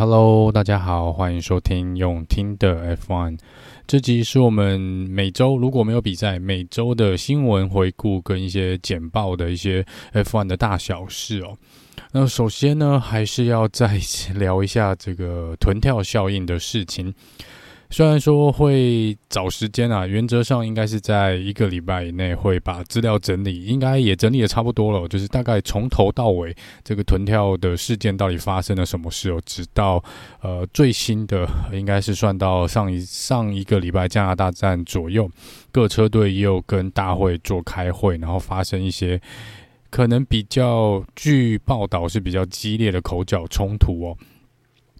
Hello，大家好，欢迎收听用听的 F1。这集是我们每周如果没有比赛，每周的新闻回顾跟一些简报的一些 F1 的大小事哦。那首先呢，还是要再聊一下这个臀跳效应的事情。虽然说会找时间啊，原则上应该是在一个礼拜以内会把资料整理，应该也整理的差不多了。就是大概从头到尾这个臀跳的事件到底发生了什么事哦，直到呃最新的应该是算到上一上一个礼拜加拿大站左右，各车队又跟大会做开会，然后发生一些可能比较据报道是比较激烈的口角冲突哦。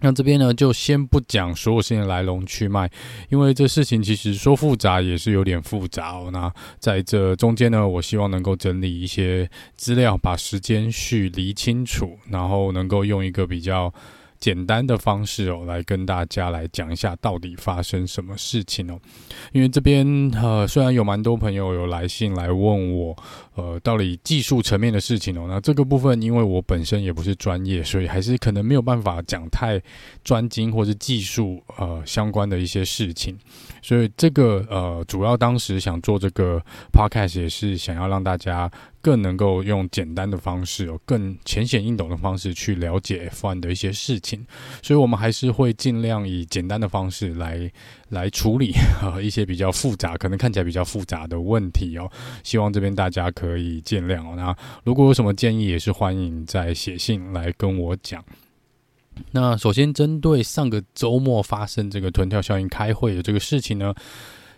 那这边呢，就先不讲所有事情的来龙去脉，因为这事情其实说复杂也是有点复杂哦。那在这中间呢，我希望能够整理一些资料，把时间序理清楚，然后能够用一个比较简单的方式哦，来跟大家来讲一下到底发生什么事情哦。因为这边呃，虽然有蛮多朋友有来信来问我，呃，到底技术层面的事情哦，那这个部分因为我本身也不是专业，所以还是可能没有办法讲太专精或是技术呃相关的一些事情。所以这个呃，主要当时想做这个 podcast 也是想要让大家。更能够用简单的方式，哦，更浅显易懂的方式去了解 F1 的一些事情，所以我们还是会尽量以简单的方式来来处理 呃一些比较复杂，可能看起来比较复杂的问题哦。希望这边大家可以见谅哦。那如果有什么建议，也是欢迎再写信来跟我讲。那首先针对上个周末发生这个臀跳效应开会的这个事情呢，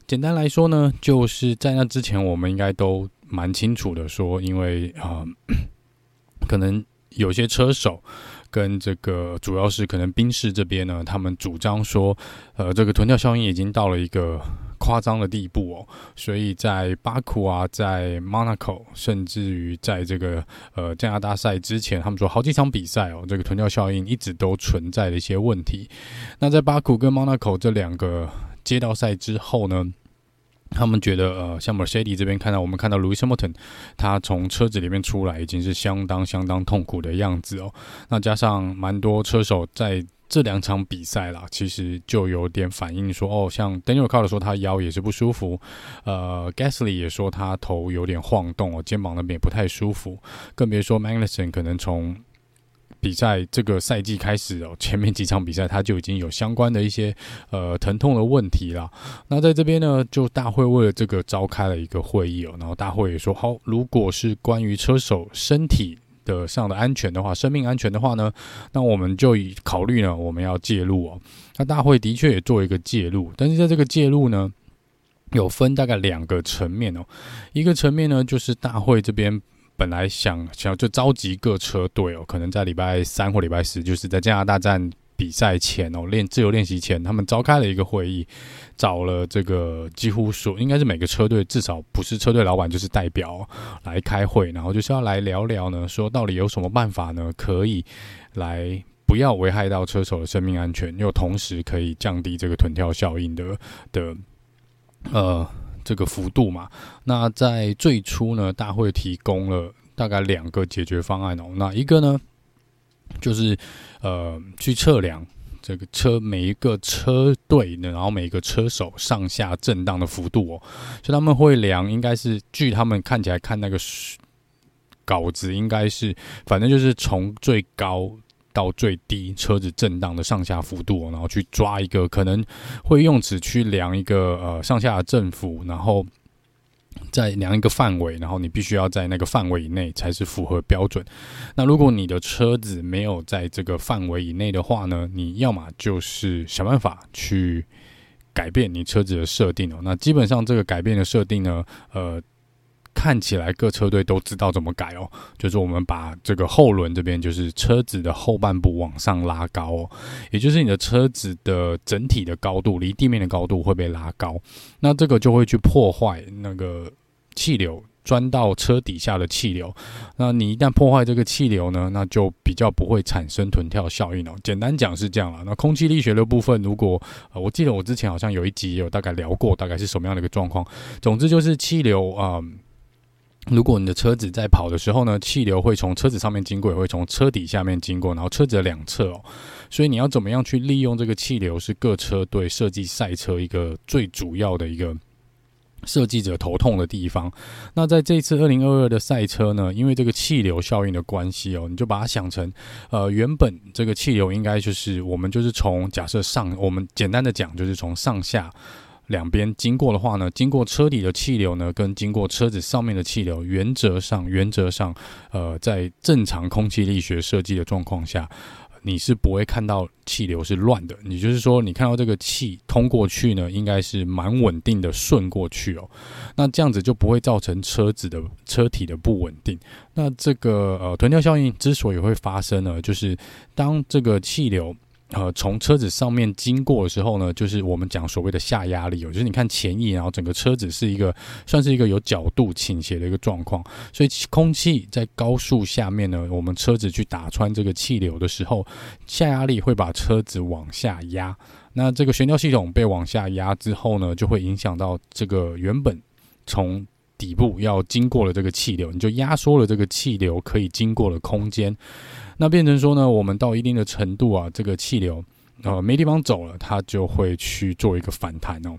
简单来说呢，就是在那之前，我们应该都。蛮清楚的说，因为啊、呃，可能有些车手跟这个主要是可能宾士这边呢，他们主张说，呃，这个臀跳效应已经到了一个夸张的地步哦，所以在巴库啊，在 Monaco，甚至于在这个呃加拿大赛之前，他们说好几场比赛哦，这个臀跳效应一直都存在的一些问题。那在巴库跟 Monaco 这两个街道赛之后呢，他们觉得，呃，像 Mercedes 这边看到，我们看到 Louis Hamilton，他从车子里面出来已经是相当相当痛苦的样子哦。那加上蛮多车手在这两场比赛啦，其实就有点反应说，哦，像 Daniel card 说他腰也是不舒服，呃，Gasly 也说他头有点晃动哦，肩膀那边也不太舒服，更别说 Magnussen 可能从比赛这个赛季开始哦，前面几场比赛他就已经有相关的一些呃疼痛的问题了。那在这边呢，就大会为了这个召开了一个会议哦，然后大会也说好，如果是关于车手身体的上的安全的话，生命安全的话呢，那我们就以考虑呢，我们要介入哦。那大会的确也做一个介入，但是在这个介入呢，有分大概两个层面哦。一个层面呢，就是大会这边。本来想想就召集各车队哦，可能在礼拜三或礼拜四，就是在加拿大站比赛前哦，练自由练习前，他们召开了一个会议，找了这个几乎说应该是每个车队至少不是车队老板就是代表来开会，然后就是要来聊聊呢，说到底有什么办法呢，可以来不要危害到车手的生命安全，又同时可以降低这个臀跳效应的的呃。这个幅度嘛，那在最初呢，大会提供了大概两个解决方案哦。那一个呢，就是呃去测量这个车每一个车队呢，然后每一个车手上下震荡的幅度哦，所以他们会量，应该是据他们看起来看那个稿子，应该是反正就是从最高。到最低车子震荡的上下幅度，然后去抓一个可能会用此去量一个呃上下的振幅，然后再量一个范围，然后你必须要在那个范围以内才是符合标准。那如果你的车子没有在这个范围以内的话呢，你要么就是想办法去改变你车子的设定哦。那基本上这个改变的设定呢，呃。看起来各车队都知道怎么改哦，就是我们把这个后轮这边，就是车子的后半部往上拉高哦，也就是你的车子的整体的高度离地面的高度会被拉高，那这个就会去破坏那个气流钻到车底下的气流，那你一旦破坏这个气流呢，那就比较不会产生臀跳效应哦。简单讲是这样了。那空气力学的部分，如果，我记得我之前好像有一集有大概聊过，大概是什么样的一个状况。总之就是气流啊。如果你的车子在跑的时候呢，气流会从车子上面经过，也会从车底下面经过，然后车子的两侧哦，所以你要怎么样去利用这个气流，是各车队设计赛车一个最主要的一个。设计者头痛的地方。那在这次二零二二的赛车呢，因为这个气流效应的关系哦，你就把它想成，呃，原本这个气流应该就是我们就是从假设上，我们简单的讲就是从上下两边经过的话呢，经过车底的气流呢，跟经过车子上面的气流，原则上原则上，呃，在正常空气力学设计的状况下。你是不会看到气流是乱的，也就是说，你看到这个气通过去呢，应该是蛮稳定的顺过去哦。那这样子就不会造成车子的车体的不稳定。那这个呃臀跳效应之所以会发生呢，就是当这个气流。呃，从车子上面经过的时候呢，就是我们讲所谓的下压力，就是你看前翼，然后整个车子是一个算是一个有角度倾斜的一个状况，所以空气在高速下面呢，我们车子去打穿这个气流的时候，下压力会把车子往下压，那这个悬吊系统被往下压之后呢，就会影响到这个原本从底部要经过的这个气流，你就压缩了这个气流可以经过的空间。那变成说呢，我们到一定的程度啊，这个气流呃没地方走了，它就会去做一个反弹哦。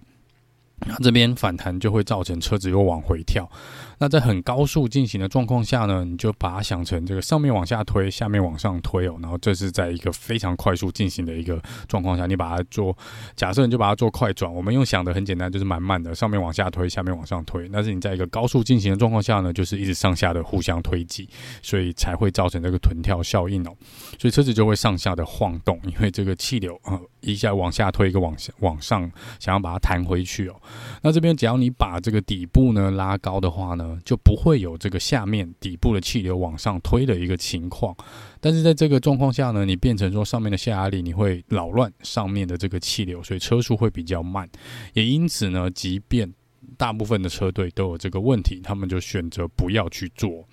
那这边反弹就会造成车子又往回跳。那在很高速进行的状况下呢，你就把它想成这个上面往下推，下面往上推哦。然后这是在一个非常快速进行的一个状况下，你把它做假设，你就把它做快转。我们用想的很简单，就是蛮慢的，上面往下推，下面往上推。但是你在一个高速进行的状况下呢，就是一直上下的互相推挤，所以才会造成这个臀跳效应哦。所以车子就会上下的晃动，因为这个气流啊、一下往下推，一个往下往上，想要把它弹回去哦。那这边只要你把这个底部呢拉高的话呢，就不会有这个下面底部的气流往上推的一个情况。但是在这个状况下呢，你变成说上面的下压力你会扰乱上面的这个气流，所以车速会比较慢。也因此呢，即便大部分的车队都有这个问题，他们就选择不要去做。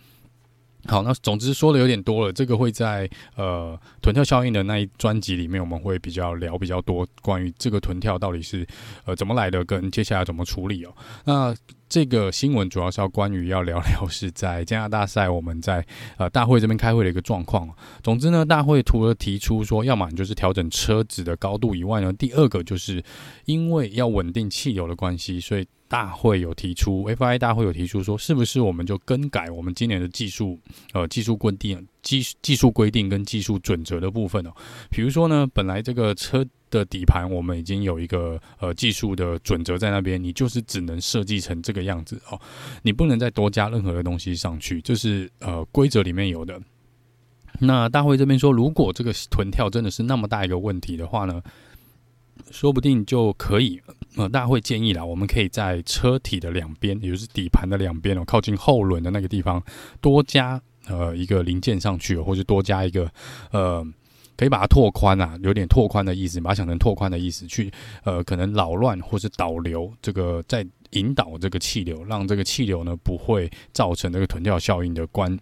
好，那总之说的有点多了，这个会在呃臀跳效应的那一专辑里面，我们会比较聊比较多关于这个臀跳到底是呃怎么来的，跟接下来怎么处理哦。那这个新闻主要是要关于要聊聊是在加拿大赛我们在呃大会这边开会的一个状况。总之呢，大会除了提出说，要么就是调整车子的高度以外呢，第二个就是因为要稳定汽油的关系，所以。大会有提出，FI 大会有提出说，是不是我们就更改我们今年的技术呃技术规定技技术规定跟技术准则的部分哦？比如说呢，本来这个车的底盘我们已经有一个呃技术的准则在那边，你就是只能设计成这个样子哦，你不能再多加任何的东西上去，这是呃规则里面有的。那大会这边说，如果这个臀跳真的是那么大一个问题的话呢，说不定就可以，呃，大会建议啦，我们可以在车体的两边，也就是底盘的两边哦，靠近后轮的那个地方，多加呃一个零件上去，或者多加一个呃，可以把它拓宽啊，有点拓宽的意思，把它想成拓宽的意思，去呃，可能扰乱或是导流这个，在引导这个气流，让这个气流呢不会造成这个臀跳效应的关，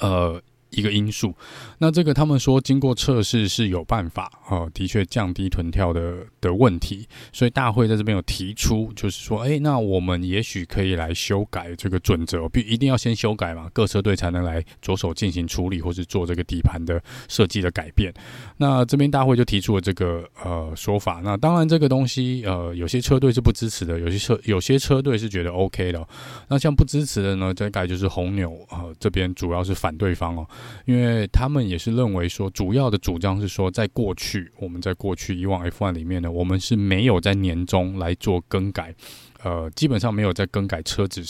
呃。一个因素，那这个他们说经过测试是有办法哦，的确降低臀跳的的问题，所以大会在这边有提出，就是说，哎，那我们也许可以来修改这个准则，必一定要先修改嘛，各车队才能来着手进行处理，或是做这个底盘的设计的改变。那这边大会就提出了这个呃说法，那当然这个东西呃有些车队是不支持的，有些车有些车队是觉得 OK 的。那像不支持的呢，大概就是红牛呃这边主要是反对方哦。因为他们也是认为说，主要的主张是说，在过去，我们在过去以往 F1 里面呢，我们是没有在年终来做更改，呃，基本上没有在更改车子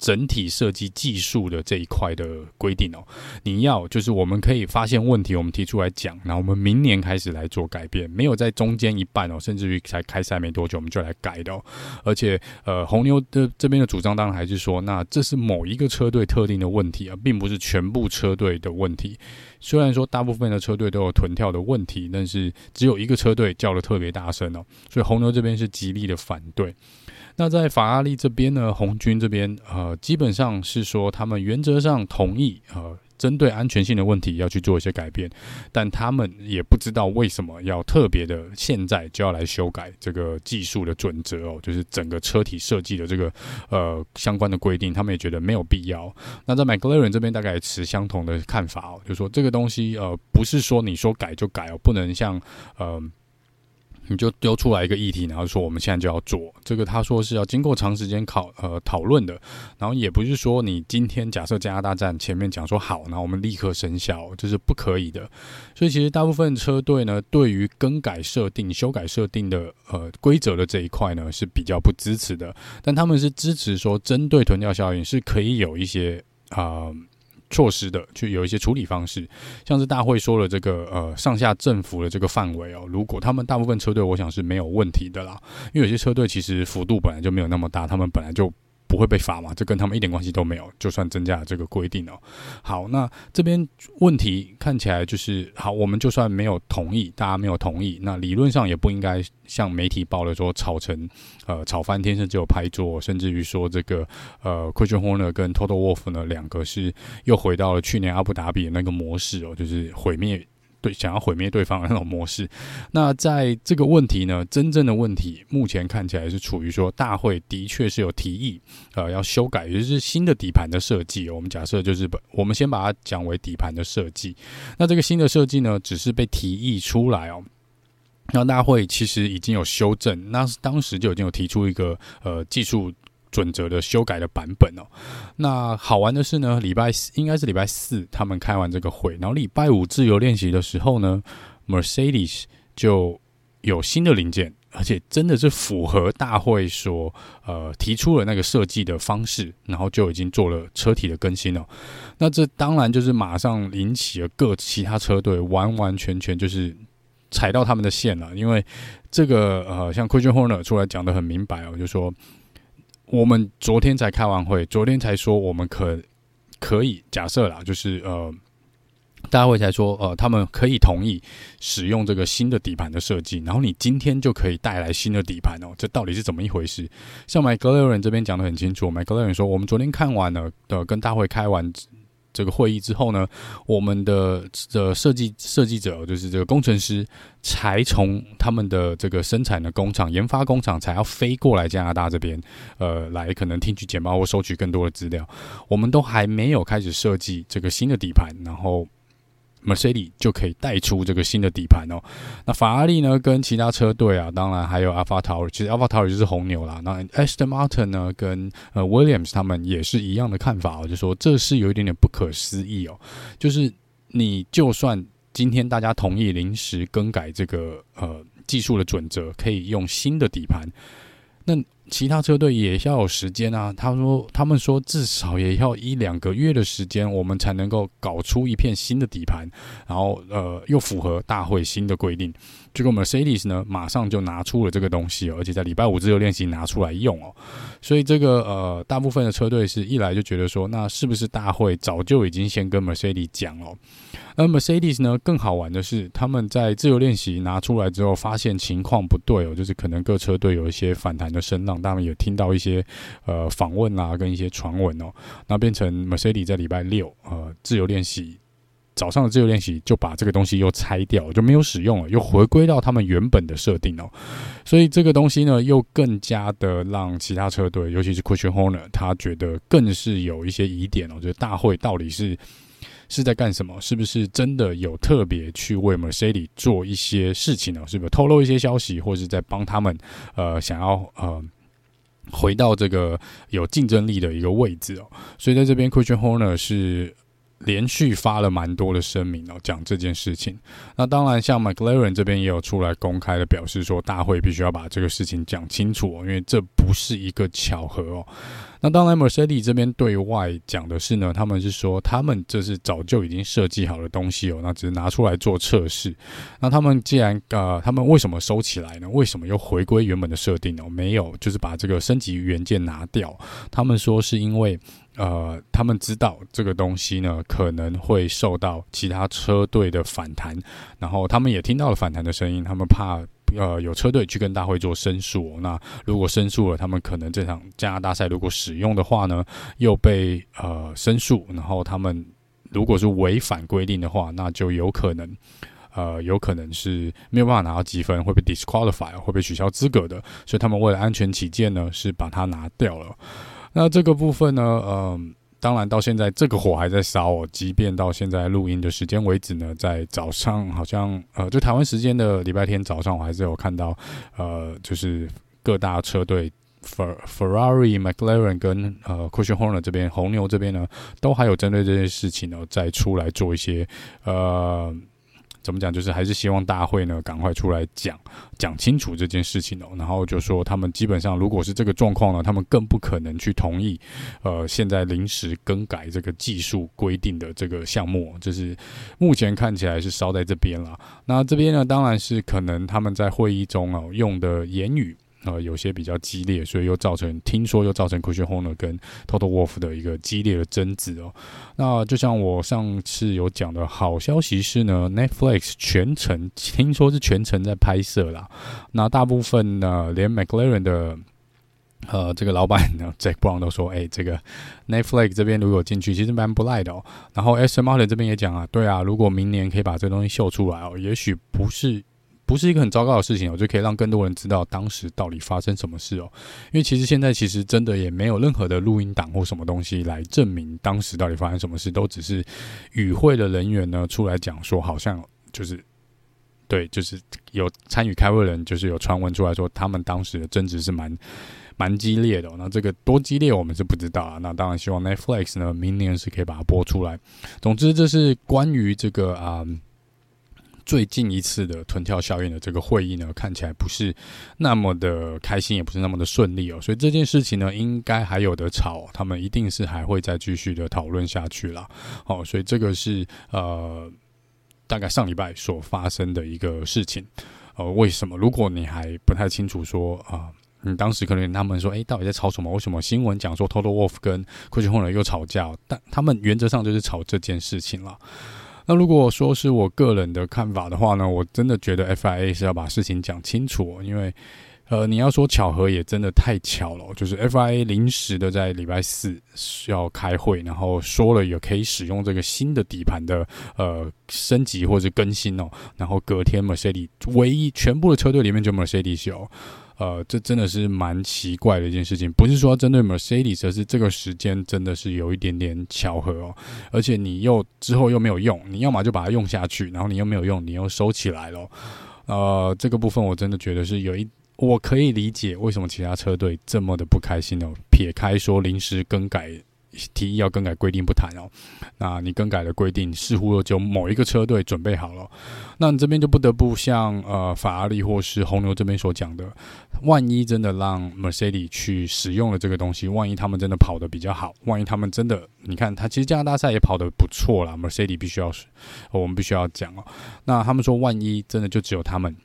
整体设计技术的这一块的规定哦，你要就是我们可以发现问题，我们提出来讲，然后我们明年开始来做改变，没有在中间一半哦，甚至于才开赛没多久我们就来改的哦。而且呃，红牛的这边的主张当然还是说，那这是某一个车队特定的问题啊，并不是全部车队的问题。虽然说大部分的车队都有臀跳的问题，但是只有一个车队叫得特别大声哦，所以红牛这边是极力的反对。那在法拉利这边呢，红军这边呃，基本上是说他们原则上同意呃针对安全性的问题要去做一些改变，但他们也不知道为什么要特别的现在就要来修改这个技术的准则哦，就是整个车体设计的这个呃相关的规定，他们也觉得没有必要。那在 McLaren 这边大概持相同的看法哦，就是说这个东西呃不是说你说改就改哦，不能像呃。你就丢出来一个议题，然后说我们现在就要做这个。他说是要经过长时间考呃讨论的，然后也不是说你今天假设加拿大站前面讲说好，然后我们立刻生效，这是不可以的。所以其实大部分车队呢，对于更改设定、修改设定的呃规则的这一块呢，是比较不支持的。但他们是支持说，针对囤掉效应是可以有一些啊。措施的，去有一些处理方式，像是大会说了这个呃上下振幅的这个范围哦，如果他们大部分车队，我想是没有问题的啦，因为有些车队其实幅度本来就没有那么大，他们本来就。不会被罚嘛？这跟他们一点关系都没有。就算增加了这个规定哦，好，那这边问题看起来就是好。我们就算没有同意，大家没有同意，那理论上也不应该像媒体报的说吵成呃吵翻天，甚至有拍桌，甚至于说这个呃 c u s t i a n Horner 跟 Toto Wolff 呢两个是又回到了去年阿布达比的那个模式哦，就是毁灭。对，想要毁灭对方的那种模式。那在这个问题呢，真正的问题目前看起来是处于说，大会的确是有提议，呃，要修改，也就是新的底盘的设计。我们假设就是，我们先把它讲为底盘的设计。那这个新的设计呢，只是被提议出来哦。那大会其实已经有修正，那当时就已经有提出一个呃技术。准则的修改的版本哦，那好玩的是呢，礼拜四应该是礼拜四，他们开完这个会，然后礼拜五自由练习的时候呢，Mercedes 就有新的零件，而且真的是符合大会所呃提出了那个设计的方式，然后就已经做了车体的更新了。那这当然就是马上引起了各其他车队完完全全就是踩到他们的线了，因为这个呃，像 Christian Horner 出来讲得很明白哦，就说。我们昨天才开完会，昨天才说我们可可以假设啦，就是呃，大会才说呃，他们可以同意使用这个新的底盘的设计，然后你今天就可以带来新的底盘哦，这到底是怎么一回事？像 McLaren 这边讲的很清楚，McLaren 说我们昨天看完了的、跟大会开完。这个会议之后呢，我们的的设计设计者就是这个工程师，才从他们的这个生产的工厂、研发工厂，才要飞过来加拿大这边，呃，来可能听取简报或收取更多的资料。我们都还没有开始设计这个新的底盘，然后。Mercedes 就可以带出这个新的底盘哦。那法拉利呢，跟其他车队啊，当然还有 AlphaTauri，其实 AlphaTauri 就是红牛啦。那 Aston Martin 呢，跟呃 Williams 他们也是一样的看法哦，就说这是有一点点不可思议哦。就是你就算今天大家同意临时更改这个呃技术的准则，可以用新的底盘，那。其他车队也要有时间啊，他说，他们说至少也要一两个月的时间，我们才能够搞出一片新的底盘，然后呃又符合大会新的规定。结果 Mercedes 呢，马上就拿出了这个东西，而且在礼拜五自由练习拿出来用哦。所以这个呃，大部分的车队是一来就觉得说，那是不是大会早就已经先跟 Mercedes 讲了？而 Mercedes 呢，更好玩的是，他们在自由练习拿出来之后，发现情况不对哦，就是可能各车队有一些反弹的声浪，他们也听到一些呃访问啊，跟一些传闻哦，那变成 Mercedes 在礼拜六呃自由练习。早上的自由练习就把这个东西又拆掉，就没有使用了，又回归到他们原本的设定哦。所以这个东西呢，又更加的让其他车队，尤其是 Christian Horner，他觉得更是有一些疑点哦。就是大会到底是是在干什么？是不是真的有特别去为 Mercedes 做一些事情呢？是不是透露一些消息，或是在帮他们呃想要呃回到这个有竞争力的一个位置哦？所以在这边 Christian Horner 是。连续发了蛮多的声明哦，讲这件事情。那当然，像 McLaren 这边也有出来公开的表示说，大会必须要把这个事情讲清楚哦，因为这不是一个巧合哦。那当然，Mercedes 这边对外讲的是呢，他们是说他们这是早就已经设计好的东西哦，那只是拿出来做测试。那他们既然呃，他们为什么收起来呢？为什么又回归原本的设定呢？没有，就是把这个升级元件拿掉。他们说是因为。呃，他们知道这个东西呢，可能会受到其他车队的反弹，然后他们也听到了反弹的声音，他们怕呃有车队去跟大会做申诉。那如果申诉了，他们可能这场加拿大赛如果使用的话呢，又被呃申诉，然后他们如果是违反规定的话，那就有可能，呃，有可能是没有办法拿到积分，会被 disqualify，会被取消资格的。所以他们为了安全起见呢，是把它拿掉了。那这个部分呢，嗯、呃，当然到现在这个火还在烧哦。即便到现在录音的时间为止呢，在早上好像，呃，就台湾时间的礼拜天早上，我还是有看到，呃，就是各大车队。Ferrari、McLaren 跟呃 Christian Horner 这边红牛这边呢，都还有针对这件事情呢，再出来做一些呃，怎么讲？就是还是希望大会呢赶快出来讲讲清楚这件事情哦。然后就说他们基本上如果是这个状况呢，他们更不可能去同意呃现在临时更改这个技术规定的这个项目，就是目前看起来是烧在这边了。那这边呢，当然是可能他们在会议中哦用的言语。呃，有些比较激烈，所以又造成听说又造成 Christian Horner 跟 Toto Wolf 的一个激烈的争执哦。那就像我上次有讲的，好消息是呢，Netflix 全程听说是全程在拍摄啦。那大部分呢，连 McLaren 的呃这个老板呢 Jack Brown 都说，哎、这个 Netflix 这边如果进去，其实蛮不赖的哦。然后 SMART 这边也讲啊，对啊，如果明年可以把这东西秀出来哦，也许不是。不是一个很糟糕的事情，我就可以让更多人知道当时到底发生什么事哦。因为其实现在其实真的也没有任何的录音档或什么东西来证明当时到底发生什么事，都只是与会的人员呢出来讲说，好像就是对，就是有参与开会的人，就是有传闻出来说他们当时的争执是蛮蛮激烈的。那这个多激烈我们是不知道啊。那当然希望 Netflix 呢明年是可以把它播出来。总之，这是关于这个啊。最近一次的臀跳效应的这个会议呢，看起来不是那么的开心，也不是那么的顺利哦。所以这件事情呢，应该还有的吵，他们一定是还会再继续的讨论下去啦。哦，所以这个是呃，大概上礼拜所发生的一个事情。呃，为什么？如果你还不太清楚说啊，你当时可能他们说，诶，到底在吵什么？为什么新闻讲说 Total Wolf 跟 Christian Horner 又吵架？但他们原则上就是吵这件事情了。那如果说是我个人的看法的话呢，我真的觉得 FIA 是要把事情讲清楚，因为，呃，你要说巧合也真的太巧了，就是 FIA 临时的在礼拜四需要开会，然后说了也可以使用这个新的底盘的呃升级或者更新哦，然后隔天 Mercedes 唯一全部的车队里面就 Mercedes 有。呃，这真的是蛮奇怪的一件事情，不是说针对 Mercedes，而是这个时间真的是有一点点巧合哦。而且你又之后又没有用，你要么就把它用下去，然后你又没有用，你又收起来了。呃，这个部分我真的觉得是有一，我可以理解为什么其他车队这么的不开心哦。撇开说临时更改。提议要更改规定不谈哦，那你更改的规定似乎就某一个车队准备好了，那你这边就不得不像呃法拉利或是红牛这边所讲的，万一真的让 Mercedes 去使用了这个东西，万一他们真的跑得比较好，万一他们真的，你看他其实加拿大赛也跑得不错啦，Mercedes 必须要，我们必须要讲哦，那他们说万一真的就只有他们，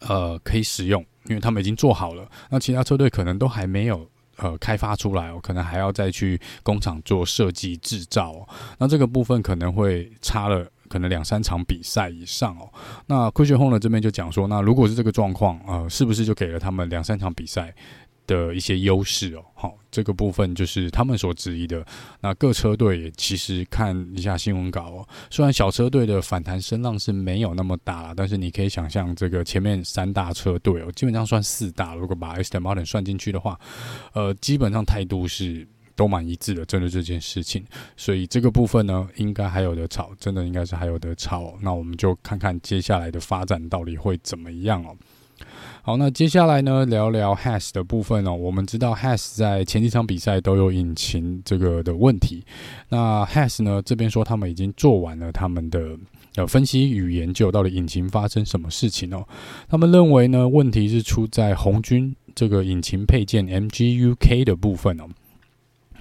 呃可以使用，因为他们已经做好了，那其他车队可能都还没有。呃，开发出来哦，可能还要再去工厂做设计制造，那这个部分可能会差了，可能两三场比赛以上哦。那 Christian h o n e 这边就讲说，那如果是这个状况，呃，是不是就给了他们两三场比赛？的一些优势哦，好，这个部分就是他们所质疑的。那各车队其实看一下新闻稿哦，虽然小车队的反弹声浪是没有那么大，但是你可以想象，这个前面三大车队哦，基本上算四大，如果把 Aston Martin 算进去的话，呃，基本上态度是都蛮一致的，针对这件事情。所以这个部分呢，应该还有的吵，真的应该是还有的吵。那我们就看看接下来的发展到底会怎么样哦。好，那接下来呢，聊聊 Has 的部分哦。我们知道 Has 在前几场比赛都有引擎这个的问题。那 Has 呢，这边说他们已经做完了他们的呃分析与研究，到底引擎发生什么事情哦。他们认为呢，问题是出在红军这个引擎配件 MGUK 的部分哦。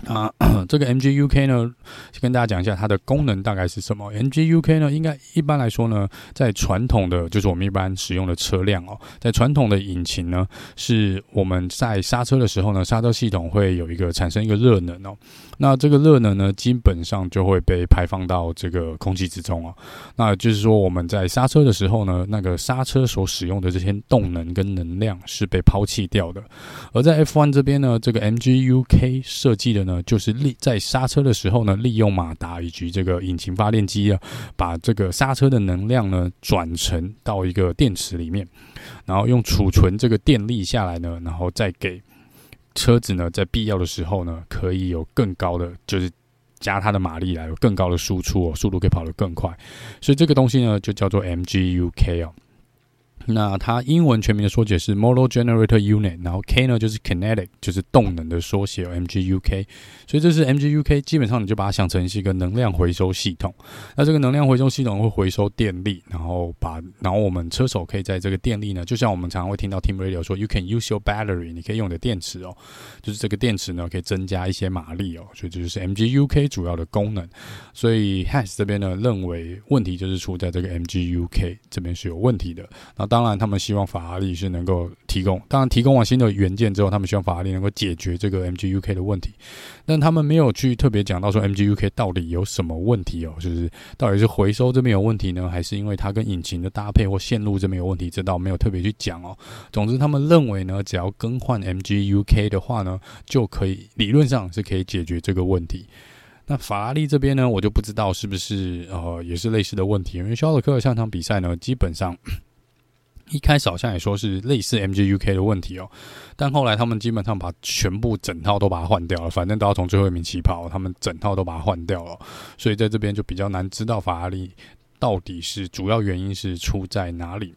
啊，这个 MGUK 呢，跟大家讲一下它的功能大概是什么。MGUK 呢，应该一般来说呢，在传统的就是我们一般使用的车辆哦，在传统的引擎呢，是我们在刹车的时候呢，刹车系统会有一个产生一个热能哦。那这个热能呢，基本上就会被排放到这个空气之中哦。那就是说，我们在刹车的时候呢，那个刹车所使用的这些动能跟能量是被抛弃掉的。而在 F1 这边呢，这个 MGUK 设计的呢。呢，就是利在刹车的时候呢，利用马达以及这个引擎发电机啊，把这个刹车的能量呢转成到一个电池里面，然后用储存这个电力下来呢，然后再给车子呢，在必要的时候呢，可以有更高的就是。加它的马力来有更高的输出哦，速度可以跑得更快，所以这个东西呢就叫做 MGU-K 哦。那它英文全名的缩写是 Motor Generator Unit，然后 K 呢就是 Kinetic，就是动能的缩写，MGU-K。所以这是 MGU-K，基本上你就把它想成是一个能量回收系统。那这个能量回收系统会回收电力，然后把，然后我们车手可以在这个电力呢，就像我们常常会听到 Team Radio 说，You can use your battery，你可以用你的电池哦，就是这个电池呢可以增加一些马力哦，所以这就是 MGU-K 主要的功能。所以 Has 这边呢认为问题就是出在这个 MGU-K 这边是有问题的。那当当然，他们希望法拉利是能够提供，当然提供完新的元件之后，他们希望法拉利能够解决这个 MGU-K 的问题，但他们没有去特别讲到说 MGU-K 到底有什么问题哦，就是到底是回收这边有问题呢，还是因为它跟引擎的搭配或线路这边有问题？这倒没有特别去讲哦。总之，他们认为呢，只要更换 MGU-K 的话呢，就可以理论上是可以解决这个问题。那法拉利这边呢，我就不知道是不是呃也是类似的问题，因为肖尔克上场比赛呢，基本上。一开始好像也说是类似 MGU-K 的问题哦，但后来他们基本上把全部整套都把它换掉了，反正都要从最后一名起跑，他们整套都把它换掉了，所以在这边就比较难知道法拉利到底是主要原因是出在哪里。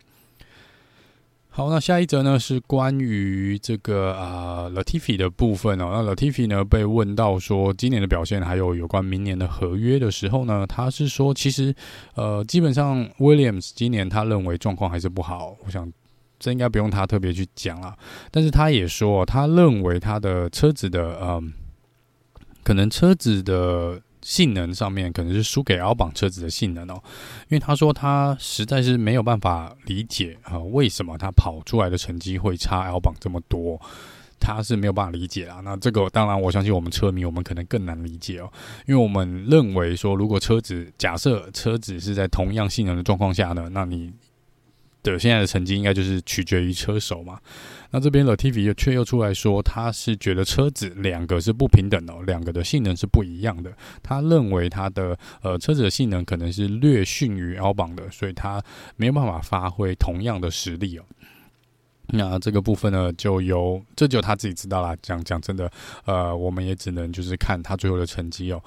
好，那下一则呢是关于这个啊 Latifi 的部分哦。那 Latifi 呢被问到说今年的表现，还有有关明年的合约的时候呢，他是说其实呃基本上 Williams 今年他认为状况还是不好。我想这应该不用他特别去讲了，但是他也说他认为他的车子的嗯、可能车子的。性能上面可能是输给 L 榜车子的性能哦，因为他说他实在是没有办法理解啊，为什么他跑出来的成绩会差 L 榜这么多，他是没有办法理解啊。那这个当然，我相信我们车迷我们可能更难理解哦，因为我们认为说，如果车子假设车子是在同样性能的状况下呢，那你。的现在的成绩应该就是取决于车手嘛，那这边 Latifi 又却又出来说，他是觉得车子两个是不平等的，两个的性能是不一样的。他认为他的呃车子的性能可能是略逊于 L 榜的，所以他没有办法发挥同样的实力哦。那这个部分呢，就由这就他自己知道啦。讲讲真的，呃，我们也只能就是看他最后的成绩哦。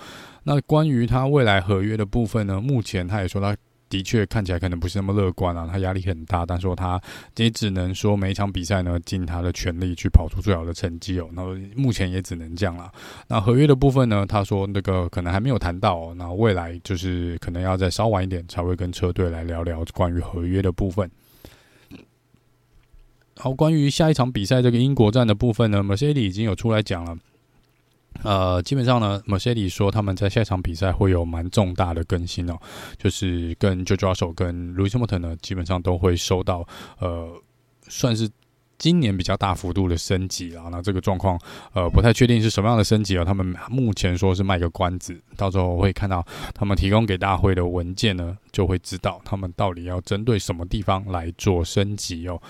那关于他未来合约的部分呢，目前他也说他。的确看起来可能不是那么乐观啊，他压力很大，但说他也只能说每一场比赛呢，尽他的全力去跑出最好的成绩哦。那目前也只能这样了。那合约的部分呢，他说那个可能还没有谈到哦，那未来就是可能要再稍晚一点才会跟车队来聊聊关于合约的部分。好，关于下一场比赛这个英国站的部分呢，Mercedes 已经有出来讲了。呃，基本上呢，Mercedes 说他们在下一场比赛会有蛮重大的更新哦，就是跟 George Russell 跟 Lewis Hamilton 呢，基本上都会收到呃，算是今年比较大幅度的升级啊。那这个状况呃不太确定是什么样的升级啊，他们目前说是卖个关子，到时候会看到他们提供给大会的文件呢，就会知道他们到底要针对什么地方来做升级哦。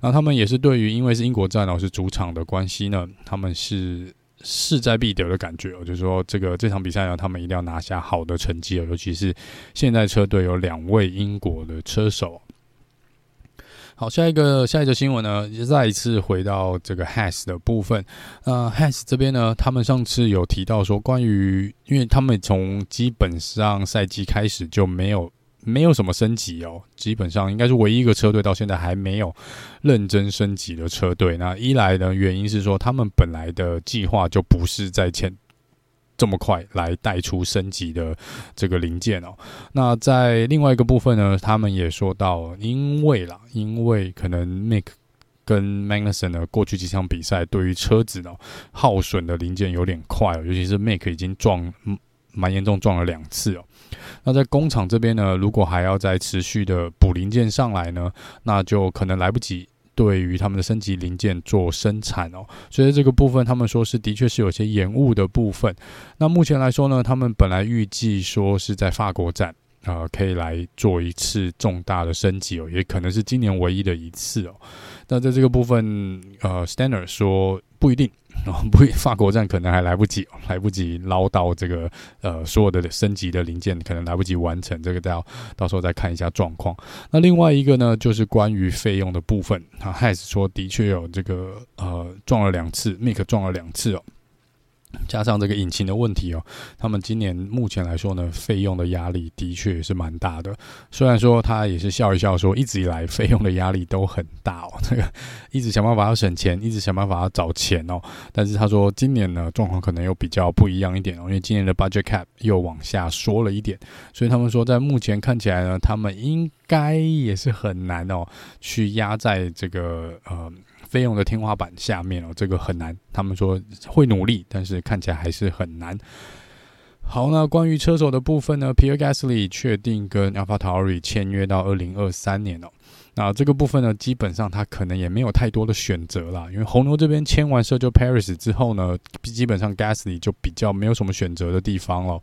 那他们也是对于因为是英国站哦是主场的关系呢，他们是。势在必得的感觉哦，就是说这个这场比赛呢，他们一定要拿下好的成绩哦，尤其是现在车队有两位英国的车手。好，下一个下一个新闻呢，再一次回到这个 Has 的部分。呃，Has 这边呢，他们上次有提到说，关于因为他们从基本上赛季开始就没有。没有什么升级哦，基本上应该是唯一一个车队到现在还没有认真升级的车队。那一来呢，原因是说他们本来的计划就不是在前这么快来带出升级的这个零件哦。那在另外一个部分呢，他们也说到，因为啦，因为可能 Mick 跟 Magnussen 呢过去几场比赛对于车子呢耗损的零件有点快哦，尤其是 Mick 已经撞蛮严重撞了两次哦。那在工厂这边呢，如果还要再持续的补零件上来呢，那就可能来不及对于他们的升级零件做生产哦。所以这个部分，他们说是的确是有些延误的部分。那目前来说呢，他们本来预计说是在法国站啊、呃，可以来做一次重大的升级哦，也可能是今年唯一的一次哦。那在这个部分，呃，Steiner 说不一定哦，不，法国站可能还来不及，来不及捞到这个呃所有的升级的零件，可能来不及完成，这个到到时候再看一下状况。那另外一个呢，就是关于费用的部分，他还是说的确有这个呃撞了两次，Mike 撞了两次哦。加上这个引擎的问题哦，他们今年目前来说呢，费用的压力的确也是蛮大的。虽然说他也是笑一笑说，一直以来费用的压力都很大哦，这个一直想办法要省钱，一直想办法要找钱哦。但是他说今年呢，状况可能又比较不一样一点哦，因为今年的 budget cap 又往下缩了一点，所以他们说在目前看起来呢，他们应该也是很难哦，去压在这个呃。费用的天花板下面哦，这个很难。他们说会努力，但是看起来还是很难。好，那关于车手的部分呢，Pierre Gasly 确定跟 AlphaTauri 签约到二零二三年哦。那这个部分呢，基本上他可能也没有太多的选择啦，因为红牛这边签完 Sergio Perez 之后呢，基本上 Gasly 就比较没有什么选择的地方了。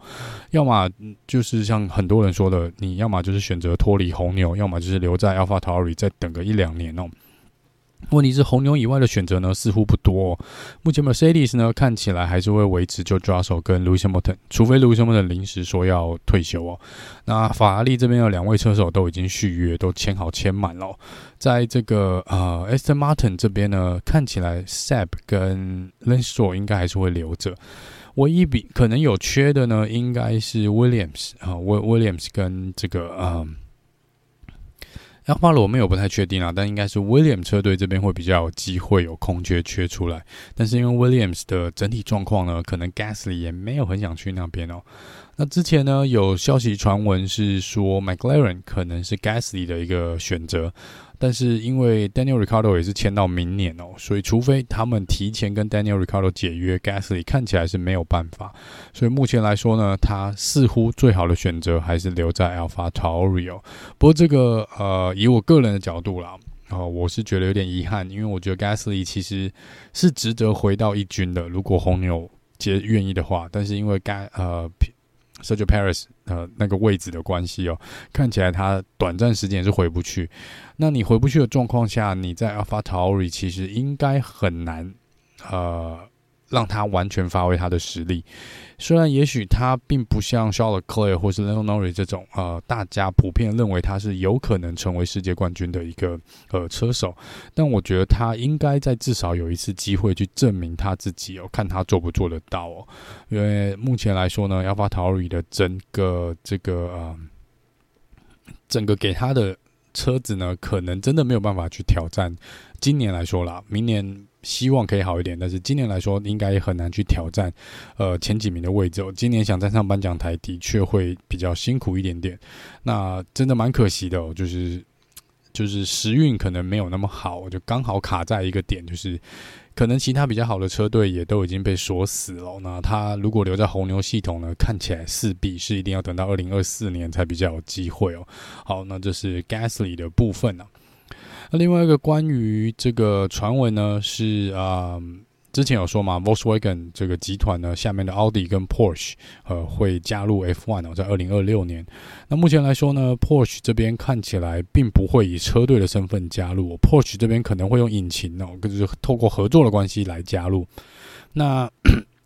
要么就是像很多人说的，你要么就是选择脱离红牛，要么就是留在 AlphaTauri 再等个一两年哦。问题是红牛以外的选择呢，似乎不多哦。目前 Mercedes 呢，看起来还是会维持就抓手跟 Lewis Hamilton，除非 Lewis Hamilton 临时说要退休哦。那法拉利这边有两位车手都已经续约，都签好签满了。在这个呃 Aston Martin 这边呢，看起来 Seb 跟 Lance Stroll 应该还是会留着。唯一比可能有缺的呢，应该是 Williams 啊，Williams 跟这个呃。阿法罗没有不太确定啊，但应该是 Williams 车队这边会比较有机会有空缺缺出来。但是因为 Williams 的整体状况呢，可能 Gasly 也没有很想去那边哦。那之前呢，有消息传闻是说 McLaren 可能是 Gasly 的一个选择。但是因为 Daniel Ricciardo 也是签到明年哦，所以除非他们提前跟 Daniel Ricciardo 解约，Gasly 看起来是没有办法。所以目前来说呢，他似乎最好的选择还是留在 AlphaTauri 哦。不过这个呃，以我个人的角度啦，呃，我是觉得有点遗憾，因为我觉得 Gasly 其实是值得回到一军的，如果红牛接愿意的话。但是因为 Gas 呃。Sergio Paris，呃，那个位置的关系哦，看起来他短暂时间是回不去。那你回不去的状况下，你在 AlphaTauri 其实应该很难呃。让他完全发挥他的实力，虽然也许他并不像 Charles Leclerc 或是 Lando Norris 这种呃，大家普遍认为他是有可能成为世界冠军的一个呃车手，但我觉得他应该在至少有一次机会去证明他自己哦，看他做不做得到哦。因为目前来说呢，Alpha t a r i 的整个这个呃，整个给他的车子呢，可能真的没有办法去挑战。今年来说啦，明年。希望可以好一点，但是今年来说应该很难去挑战，呃，前几名的位置。哦今年想站上颁奖台的确会比较辛苦一点点，那真的蛮可惜的哦，就是就是时运可能没有那么好，就刚好卡在一个点，就是可能其他比较好的车队也都已经被锁死了。那他如果留在红牛系统呢，看起来势必是一定要等到二零二四年才比较有机会哦。好，那这是 Gasly 的部分呢、啊。那另外一个关于这个传闻呢，是啊、之前有说嘛，Volkswagen 这个集团呢，下面的奥迪跟 Porsche 呃会加入 F1 哦，在二零二六年。那目前来说呢，Porsche 这边看起来并不会以车队的身份加入，Porsche 这边可能会用引擎哦，就是透过合作的关系来加入。那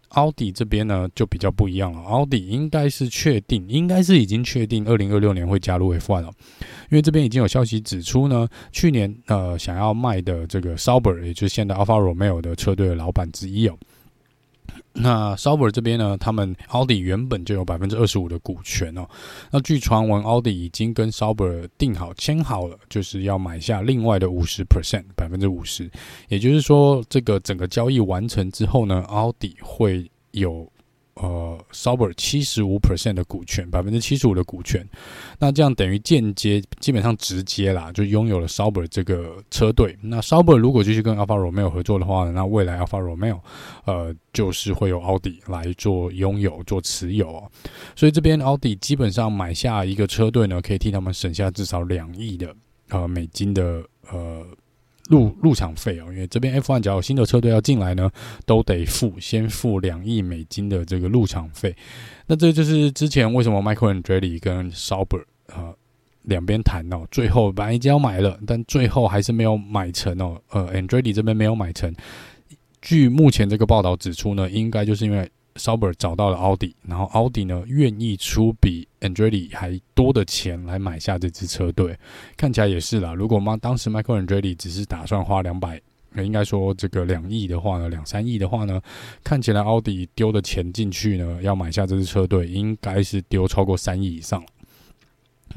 奥迪这边呢，就比较不一样了。奥迪应该是确定，应该是已经确定，二零二六年会加入 F1 了。因为这边已经有消息指出呢，去年呃想要卖的这个 Sauber，也就是现在 Alfa Romeo 的车队的老板之一哦。那 Sauber 这边呢，他们奥迪原本就有百分之二十五的股权哦。那据传闻，奥迪已经跟 Sauber 定好签好了，就是要买下另外的五十 percent，百分之五十。也就是说，这个整个交易完成之后呢，奥迪会有。呃，Sauber 七十五 percent 的股权，百分之七十五的股权，那这样等于间接，基本上直接啦，就拥有了 s o b e r 这个车队。那 Sauber 如果继续跟 Alfa Romeo 合作的话呢，那未来 Alfa Romeo 呃，就是会有奥迪来做拥有、做持有哦。所以这边奥迪基本上买下一个车队呢，可以替他们省下至少两亿的呃美金的呃。入入场费哦，因为这边 F1 只要有新的车队要进来呢，都得付先付两亿美金的这个入场费。那这就是之前为什么 Michael Andretti 跟 Sauber 呃两边谈哦，最后本来已经要买了，但最后还是没有买成哦。呃，Andretti 这边没有买成，据目前这个报道指出呢，应该就是因为 Sauber 找到了奥迪，然后奥迪呢愿意出比 Andretti 还多的钱来买下这支车队，看起来也是啦。如果嘛，当时 Michael Andretti 只是打算花两百，应该说这个两亿的话呢，两三亿的话呢，看起来奥迪丢的钱进去呢，要买下这支车队，应该是丢超过三亿以上。了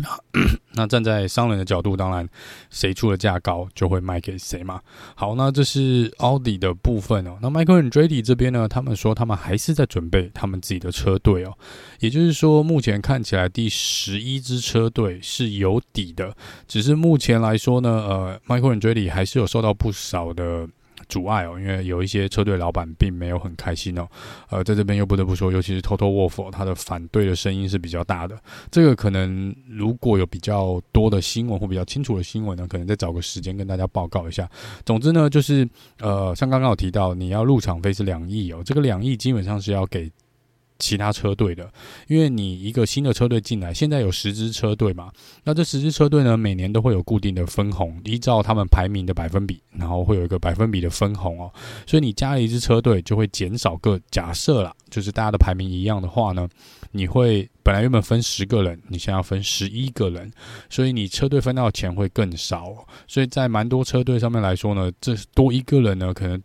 那 那站在商人的角度，当然谁出的价高就会卖给谁嘛。好，那这是奥迪的部分哦。那 Michael Andretti 这边呢，他们说他们还是在准备他们自己的车队哦。也就是说，目前看起来第十一支车队是有底的，只是目前来说呢，呃，Michael Andretti 还是有受到不少的。阻碍哦，因为有一些车队老板并没有很开心哦。呃，在这边又不得不说，尤其是 Toto WOLF，他的反对的声音是比较大的。这个可能如果有比较多的新闻或比较清楚的新闻呢，可能再找个时间跟大家报告一下。总之呢，就是呃，像刚刚有提到，你要入场费是两亿哦，这个两亿基本上是要给。其他车队的，因为你一个新的车队进来，现在有十支车队嘛，那这十支车队呢，每年都会有固定的分红，依照他们排名的百分比，然后会有一个百分比的分红哦。所以你加了一支车队，就会减少个假设啦，就是大家的排名一样的话呢，你会本来原本分十个人，你现在要分十一个人，所以你车队分到的钱会更少。所以在蛮多车队上面来说呢，这多一个人呢，可能。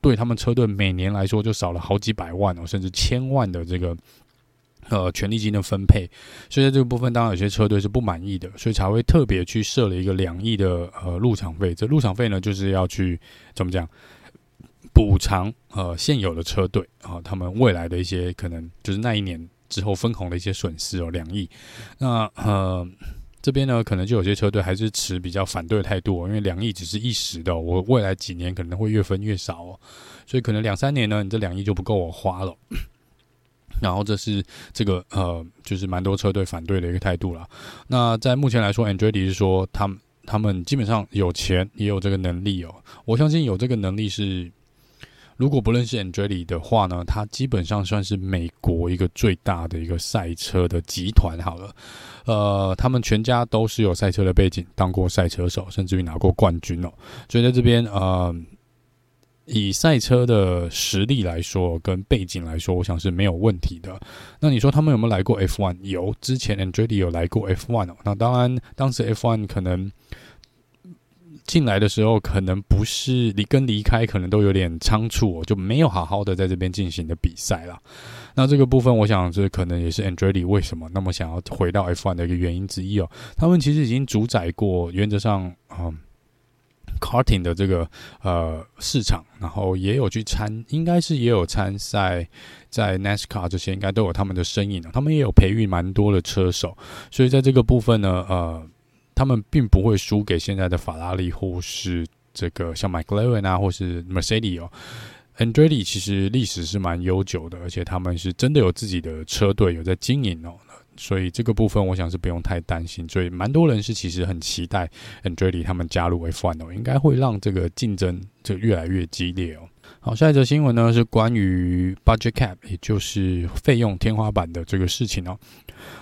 对他们车队每年来说就少了好几百万哦，甚至千万的这个呃权利金的分配，所以在这个部分，当然有些车队是不满意的，所以才会特别去设了一个两亿的呃入场费。这入场费呢，就是要去怎么讲补偿呃现有的车队啊、他们未来的一些可能就是那一年之后分红的一些损失哦，两亿。那呃。这边呢，可能就有些车队还是持比较反对的态度，哦因为两亿只是一时的，我未来几年可能会越分越少哦，所以可能两三年呢，你这两亿就不够我花了。然后这是这个呃，就是蛮多车队反对的一个态度了。那在目前来说，Andretti 是说他们他们基本上有钱也有这个能力哦，我相信有这个能力是。如果不认识 Andretti 的话呢，他基本上算是美国一个最大的一个赛车的集团。好了，呃，他们全家都是有赛车的背景，当过赛车手，甚至于拿过冠军哦。所以在这边，呃，以赛车的实力来说，跟背景来说，我想是没有问题的。那你说他们有没有来过 F1？有，之前 Andretti 有来过 F1 哦。那当然，当时 F1 可能。进来的时候可能不是离跟离开可能都有点仓促哦，就没有好好的在这边进行的比赛了。那这个部分，我想这可能也是 Andretti 为什么那么想要回到 F1 的一个原因之一哦。他们其实已经主宰过，原则上嗯，karting 的这个呃市场，然后也有去参，应该是也有参赛在 NASCAR 这些，应该都有他们的身影。他们也有培育蛮多的车手，所以在这个部分呢，呃。他们并不会输给现在的法拉利，或是这个像 McLaren 啊，或是 Mercedes 哦。Andretti 其实历史是蛮悠久的，而且他们是真的有自己的车队，有在经营哦。所以这个部分，我想是不用太担心。所以蛮多人是其实很期待 Andretti 他们加入 F1 哦，应该会让这个竞争就越来越激烈哦。好，下一则新闻呢是关于 Budget Cap，也就是费用天花板的这个事情哦。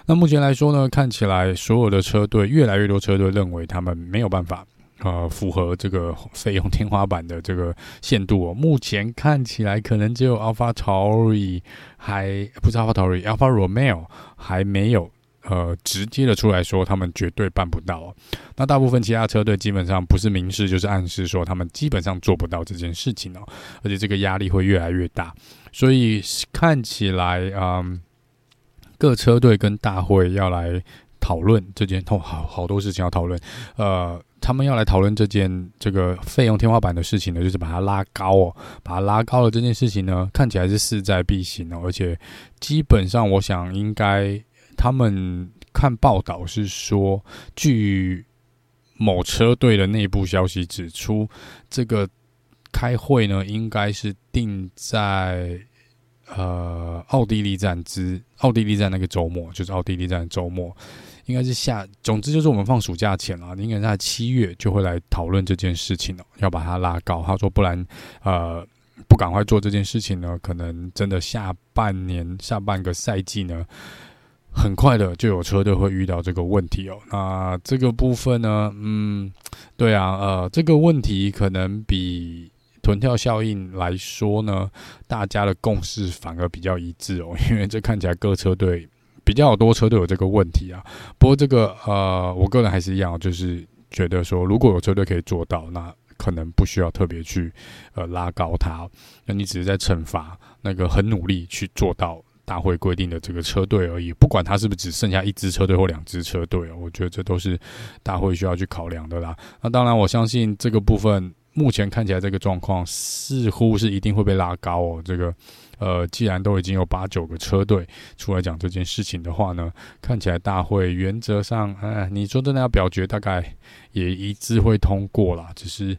那目前来说呢，看起来所有的车队，越来越多车队认为他们没有办法，呃，符合这个费用天花板的这个限度哦。目前看起来可能只有 AlphaTauri 还不是 AlphaTauri，Alpha Romeo 还没有呃直接的出来说他们绝对办不到哦。那大部分其他车队基本上不是明示就是暗示说他们基本上做不到这件事情哦，而且这个压力会越来越大，所以看起来嗯。各车队跟大会要来讨论这件，哦，好好多事情要讨论。呃，他们要来讨论这件这个费用天花板的事情呢，就是把它拉高哦，把它拉高了。这件事情呢，看起来是势在必行哦，而且基本上我想应该他们看报道是说，据某车队的内部消息指出，这个开会呢应该是定在。呃，奥地利站之奥地利站那个周末，就是奥地利站周末，应该是下，总之就是我们放暑假前了，应该在七月就会来讨论这件事情了，要把它拉高。他说，不然，呃，不赶快做这件事情呢，可能真的下半年下半个赛季呢，很快的就有车队会遇到这个问题哦。那这个部分呢，嗯，对啊，呃，这个问题可能比。臀跳效应来说呢，大家的共识反而比较一致哦，因为这看起来各车队比较多车队有这个问题啊。不过这个呃，我个人还是一样，就是觉得说，如果有车队可以做到，那可能不需要特别去呃拉高它，那你只是在惩罚那个很努力去做到。大会规定的这个车队而已，不管他是不是只剩下一支车队或两支车队，我觉得这都是大会需要去考量的啦。那当然，我相信这个部分目前看起来这个状况似乎是一定会被拉高哦。这个呃，既然都已经有八九个车队出来讲这件事情的话呢，看起来大会原则上，哎，你说真的要表决，大概也一致会通过啦。只是，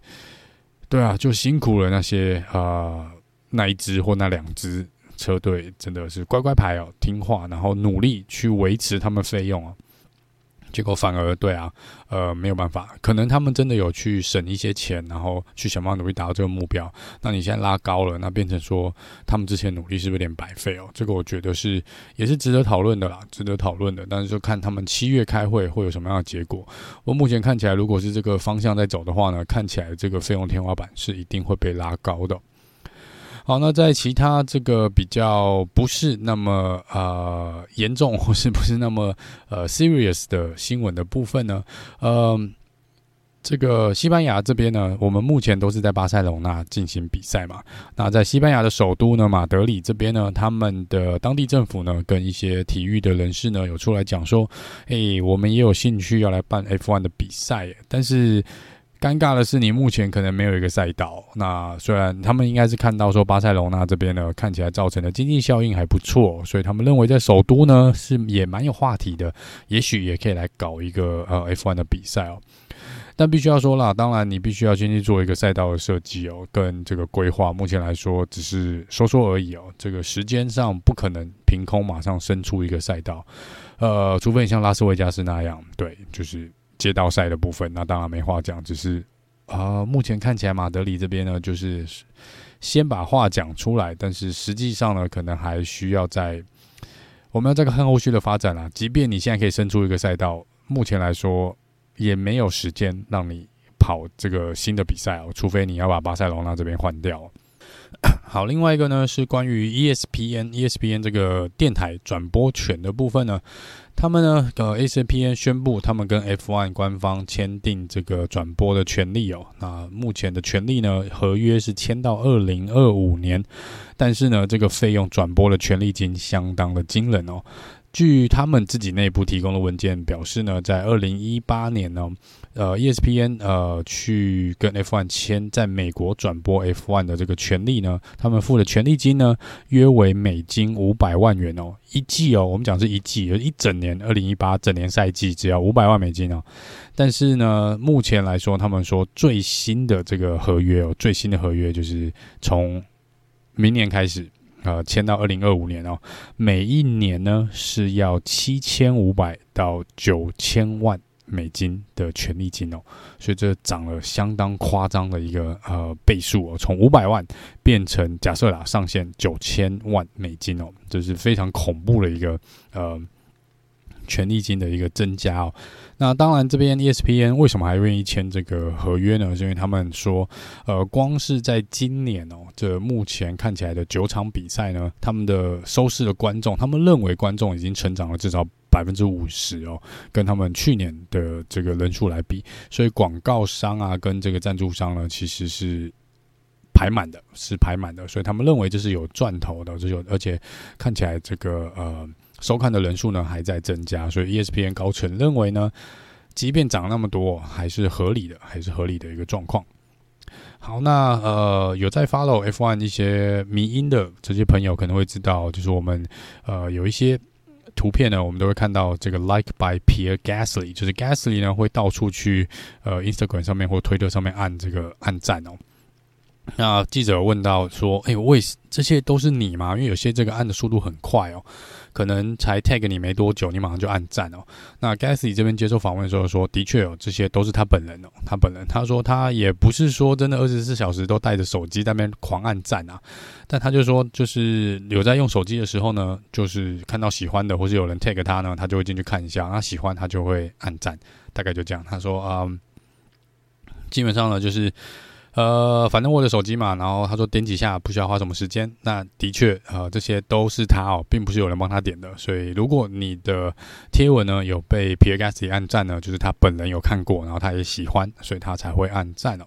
对啊，就辛苦了那些啊、那一支或那两支。车队真的是乖乖牌哦，听话，然后努力去维持他们费用啊，结果反而对啊，呃，没有办法，可能他们真的有去省一些钱，然后去想办法努力达到这个目标。那你现在拉高了，那变成说他们之前努力是不是有点白费哦？这个我觉得是也是值得讨论的啦，值得讨论的。但是就看他们七月开会会有什么样的结果。我目前看起来，如果是这个方向在走的话呢，看起来这个费用天花板是一定会被拉高的。好，那在其他这个比较不是那么呃严重或是不是那么呃 serious 的新闻的部分呢？呃，这个西班牙这边呢，我们目前都是在巴塞隆纳进行比赛嘛。那在西班牙的首都呢，马德里这边呢，他们的当地政府呢，跟一些体育的人士呢，有出来讲说，诶，我们也有兴趣要来办 F1 的比赛，但是。尴尬的是，你目前可能没有一个赛道。那虽然他们应该是看到说巴塞隆纳这边呢，看起来造成的经济效应还不错，所以他们认为在首都呢是也蛮有话题的，也许也可以来搞一个呃 F1 的比赛哦。但必须要说啦，当然你必须要先去做一个赛道的设计哦，跟这个规划。目前来说只是说说而已哦，这个时间上不可能凭空马上生出一个赛道，呃，除非你像拉斯维加斯那样，对，就是。街道赛的部分，那当然没话讲。只是啊、目前看起来马德里这边呢，就是先把话讲出来，但是实际上呢，可能还需要在我们要这个看后续的发展啦。即便你现在可以生出一个赛道，目前来说也没有时间让你跑这个新的比赛哦，除非你要把巴塞罗那这边换掉。好，另外一个呢是关于 ESPN，ESPN 这个电台转播权的部分呢。他们呢，呃，ESPN 宣布他们跟 F1 官方签订这个转播的权利哦。那目前的权利呢，合约是签到二零二五年，但是呢，这个费用转播的权利金相当的惊人哦。据他们自己内部提供的文件表示呢，在二零一八年呢，呃，ESPN 呃去跟 F1 签在美国转播 F1 的这个权利呢，他们付的权利金呢约为美金五百万元哦，一季哦，我们讲是一季，一整年二零一八整年赛季只要五百万美金哦。但是呢，目前来说，他们说最新的这个合约哦，最新的合约就是从明年开始。呃，签到二零二五年哦，每一年呢是要七千五百到九千万美金的权利金哦，所以这涨了相当夸张的一个呃倍数哦，从五百万变成假设啦上限九千万美金哦，这是非常恐怖的一个呃。权利金的一个增加哦，那当然这边 ESPN 为什么还愿意签这个合约呢？是因为他们说，呃，光是在今年哦，这目前看起来的九场比赛呢，他们的收视的观众，他们认为观众已经成长了至少百分之五十哦，跟他们去年的这个人数来比，所以广告商啊跟这个赞助商呢，其实是排满的，是排满的，所以他们认为这是有赚头的，这有而且看起来这个呃。收看的人数呢还在增加，所以 ESPN 高层认为呢，即便涨那么多，还是合理的，还是合理的一个状况。好，那呃有在 follow F1 一些迷因的这些朋友可能会知道，就是我们呃有一些图片呢，我们都会看到这个 Like by Pierre Gasly，就是 Gasly 呢会到处去呃 Instagram 上面或推特上面按这个按赞哦。那记者问到说：“哎，为这些都是你吗？因为有些这个按的速度很快哦。”可能才 tag 你没多久，你马上就按赞哦。那 Gasly 这边接受访问的时候说，的确有这些都是他本人哦，他本人他说他也不是说真的二十四小时都带着手机在那边狂按赞啊，但他就说就是有在用手机的时候呢，就是看到喜欢的或是有人 tag 他呢，他就会进去看一下，他喜欢他就会按赞，大概就这样。他说嗯，基本上呢就是。呃，反正我的手机嘛，然后他说点几下不需要花什么时间。那的确，呃，这些都是他哦，并不是有人帮他点的。所以，如果你的贴文呢有被 Pierre Gasly 按赞呢，就是他本人有看过，然后他也喜欢，所以他才会按赞哦。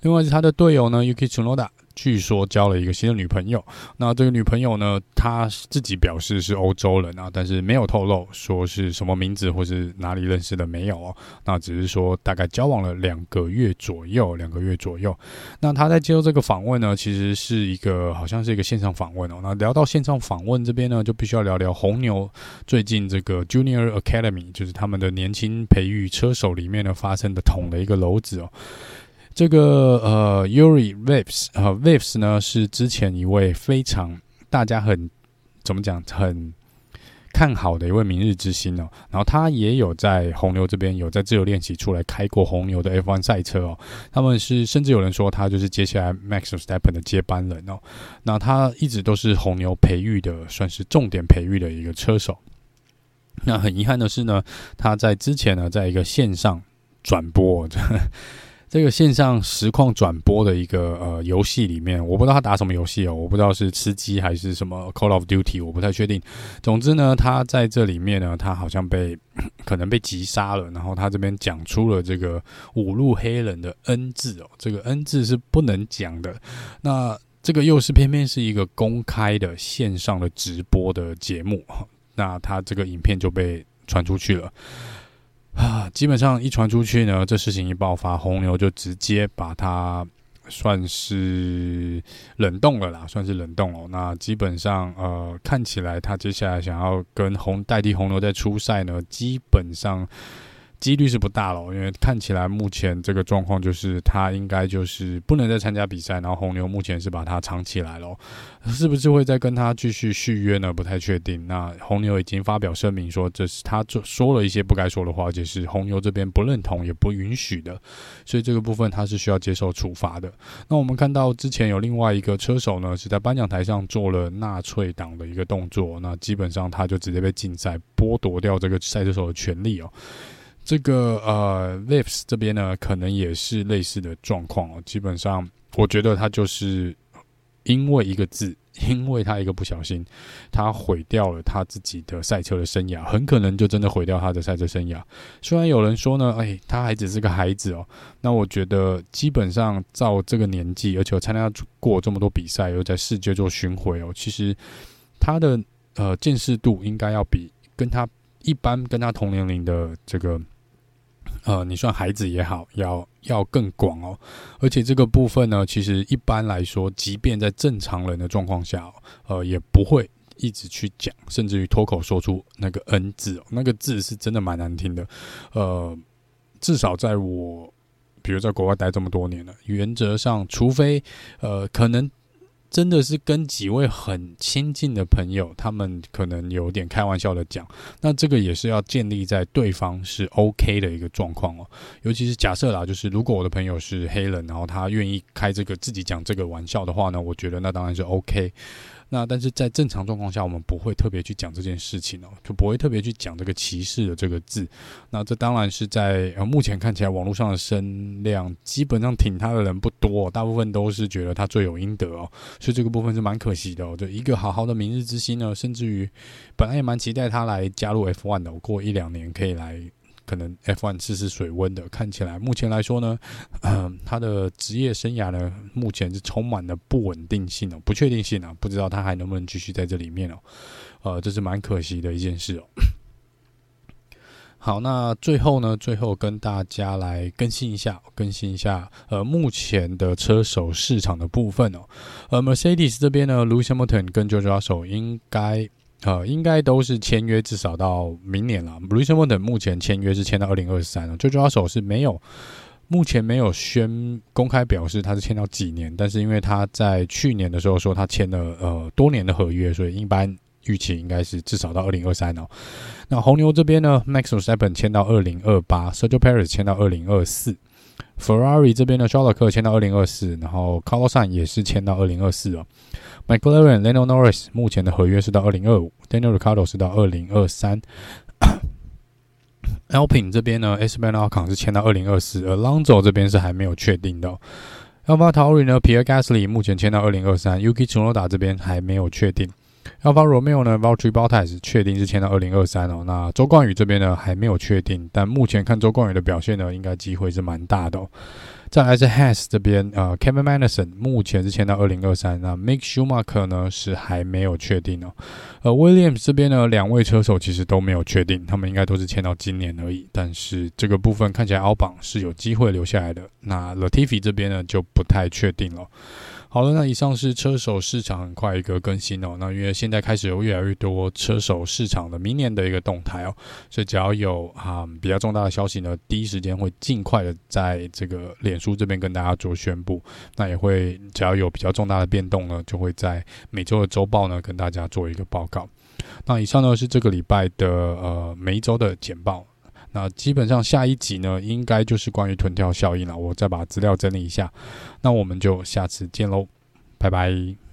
另外是他的队友呢，Yuki Tsunoda。据说交了一个新的女朋友，那这个女朋友呢，她自己表示是欧洲人啊，但是没有透露说是什么名字或是哪里认识的没有哦，那只是说大概交往了两个月左右，两个月左右。那他在接受这个访问呢，其实是一个好像是一个线上访问哦。那聊到线上访问这边呢，就必须要聊聊红牛最近这个 Junior Academy，就是他们的年轻培育车手里面呢发生的捅了一个篓子哦。这个呃，Yuri Vips 呃，Vips 呢是之前一位非常大家很怎么讲很看好的一位明日之星哦，然后他也有在红牛这边有在自由练习出来开过红牛的 F1 赛车哦，他们是甚至有人说他就是接下来 Max Verstappen 的接班人哦，那他一直都是红牛培育的算是重点培育的一个车手，那很遗憾的是呢，他在之前呢在一个线上转播。这个线上实况转播的一个呃游戏里面，我不知道他打什么游戏哦，我不知道是吃鸡还是什么 Call of Duty，我不太确定。总之呢，他在这里面呢，他好像被 可能被击杀了，然后他这边讲出了这个五路黑人的 N 字哦，这个 N 字是不能讲的。那这个又是偏偏是一个公开的线上的直播的节目，那他这个影片就被传出去了。啊，基本上一传出去呢，这事情一爆发，红牛就直接把它算是冷冻了啦，算是冷冻了。那基本上，呃，看起来他接下来想要跟红代替红牛再出赛呢，基本上。几率是不大了，因为看起来目前这个状况就是他应该就是不能再参加比赛，然后红牛目前是把他藏起来了，是不是会再跟他继续续约呢？不太确定。那红牛已经发表声明说，这是他做说了一些不该说的话，而且是红牛这边不认同也不允许的，所以这个部分他是需要接受处罚的。那我们看到之前有另外一个车手呢，是在颁奖台上做了纳粹党的一个动作，那基本上他就直接被禁赛，剥夺掉这个赛车手的权利哦。这个呃，Lips 这边呢，可能也是类似的状况哦。基本上，我觉得他就是因为一个字，因为他一个不小心，他毁掉了他自己的赛车的生涯，很可能就真的毁掉他的赛车生涯。虽然有人说呢，哎，他还只是个孩子哦。那我觉得，基本上照这个年纪，而且参加过这么多比赛，又在世界做巡回哦，其实他的呃见识度应该要比跟他一般跟他同年龄的这个。呃，你算孩子也好，要要更广哦。而且这个部分呢，其实一般来说，即便在正常人的状况下，呃，也不会一直去讲，甚至于脱口说出那个 N 字哦，那个字是真的蛮难听的。呃，至少在我，比如在国外待这么多年了，原则上，除非呃，可能。真的是跟几位很亲近的朋友，他们可能有点开玩笑的讲，那这个也是要建立在对方是 OK 的一个状况哦。尤其是假设啦，就是如果我的朋友是黑人，然后他愿意开这个自己讲这个玩笑的话呢，我觉得那当然是 OK。那但是在正常状况下，我们不会特别去讲这件事情哦，就不会特别去讲这个歧视的这个字。那这当然是在呃目前看起来网络上的声量，基本上挺他的人不多，大部分都是觉得他罪有应得哦，所以这个部分是蛮可惜的哦。就一个好好的明日之星呢，甚至于本来也蛮期待他来加入 F1 的，过一两年可以来。可能 F1 试试水温的，看起来目前来说呢，呃，他的职业生涯呢，目前是充满了不稳定性哦，不确定性啊，不知道他还能不能继续在这里面哦，呃，这是蛮可惜的一件事哦。好，那最后呢，最后跟大家来更新一下，更新一下，呃，目前的车手市场的部分哦，呃，Mercedes 这边呢，Lewis Hamilton 跟 George Russell 应该。呃，应该都是签约至少到明年了。Lewis Hamilton 目前签约是签到二零二三了。George Russell 是没有，目前没有宣公开表示他是签到几年，但是因为他在去年的时候说他签了呃多年的合约，所以一般预期应该是至少到二零二三哦。那红牛这边呢，Max Verstappen 签到二零二八，Sergio Perez 签到二零二四，Ferrari 这边的 Charluk 签到二零二四，然后 Carlos Sain 也是签到二零二四哦。McLaren Lando Norris 目前的合约是到二零二五，Daniel r i c a r d o 是到二零二三。Alpine 这边呢，Esteban Ocon 是签到二零二四，而 l o n z o 这边是还没有确定的。AlphaTauri 呢，Pierre Gasly 目前签到二零二三，Yuki Tsunoda 这边还没有确定。Alfa Romeo 呢，Valtteri Bottas 确定是签到二零二三哦。那周冠宇这边呢还没有确定，但目前看周冠宇的表现呢，应该机会是蛮大的哦。再来是 Has 这边，呃，Kevin Magnussen 目前是签到二零二三，那 Mick Schumacher 呢是还没有确定哦。呃，Williams 这边呢，两位车手其实都没有确定，他们应该都是签到今年而已。但是这个部分看起来 Albon 是有机会留下来的，那 Latifi 这边呢就不太确定了。好了，那以上是车手市场很快一个更新哦。那因为现在开始有越来越多车手市场的明年的一个动态哦，所以只要有啊、比较重大的消息呢，第一时间会尽快的在这个脸书这边跟大家做宣布。那也会只要有比较重大的变动呢，就会在每周的周报呢跟大家做一个报告。那以上呢是这个礼拜的呃每一周的简报。那基本上下一集呢，应该就是关于臀跳效应了。我再把资料整理一下，那我们就下次见喽，拜拜。